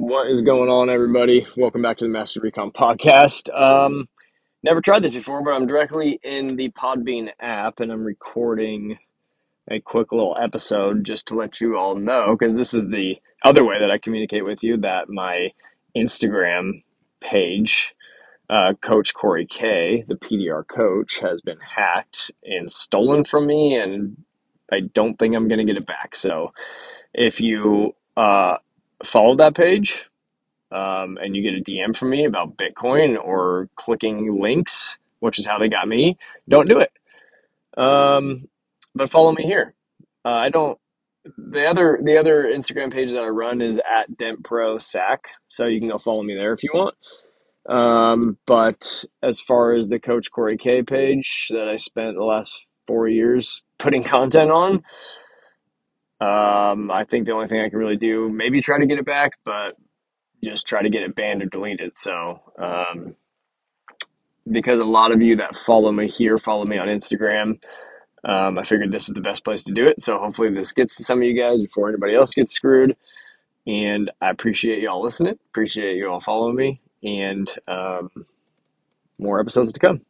What is going on, everybody? Welcome back to the Master Recon podcast. Um, never tried this before, but I'm directly in the Podbean app and I'm recording a quick little episode just to let you all know because this is the other way that I communicate with you that my Instagram page, uh, Coach Cory K, the PDR coach, has been hacked and stolen from me, and I don't think I'm going to get it back. So if you uh, follow that page um, and you get a DM from me about Bitcoin or clicking links, which is how they got me, don't do it. Um, but follow me here. Uh, I don't. The other the other Instagram page that I run is at DentProSac, so you can go follow me there if you want. Um, but as far as the Coach Cory K page that I spent the last four years putting content on, um, I think the only thing I can really do, maybe try to get it back, but just try to get it banned or deleted. So, um, because a lot of you that follow me here follow me on Instagram, um, I figured this is the best place to do it. So, hopefully, this gets to some of you guys before anybody else gets screwed. And I appreciate you all listening, appreciate you all following me, and um, more episodes to come.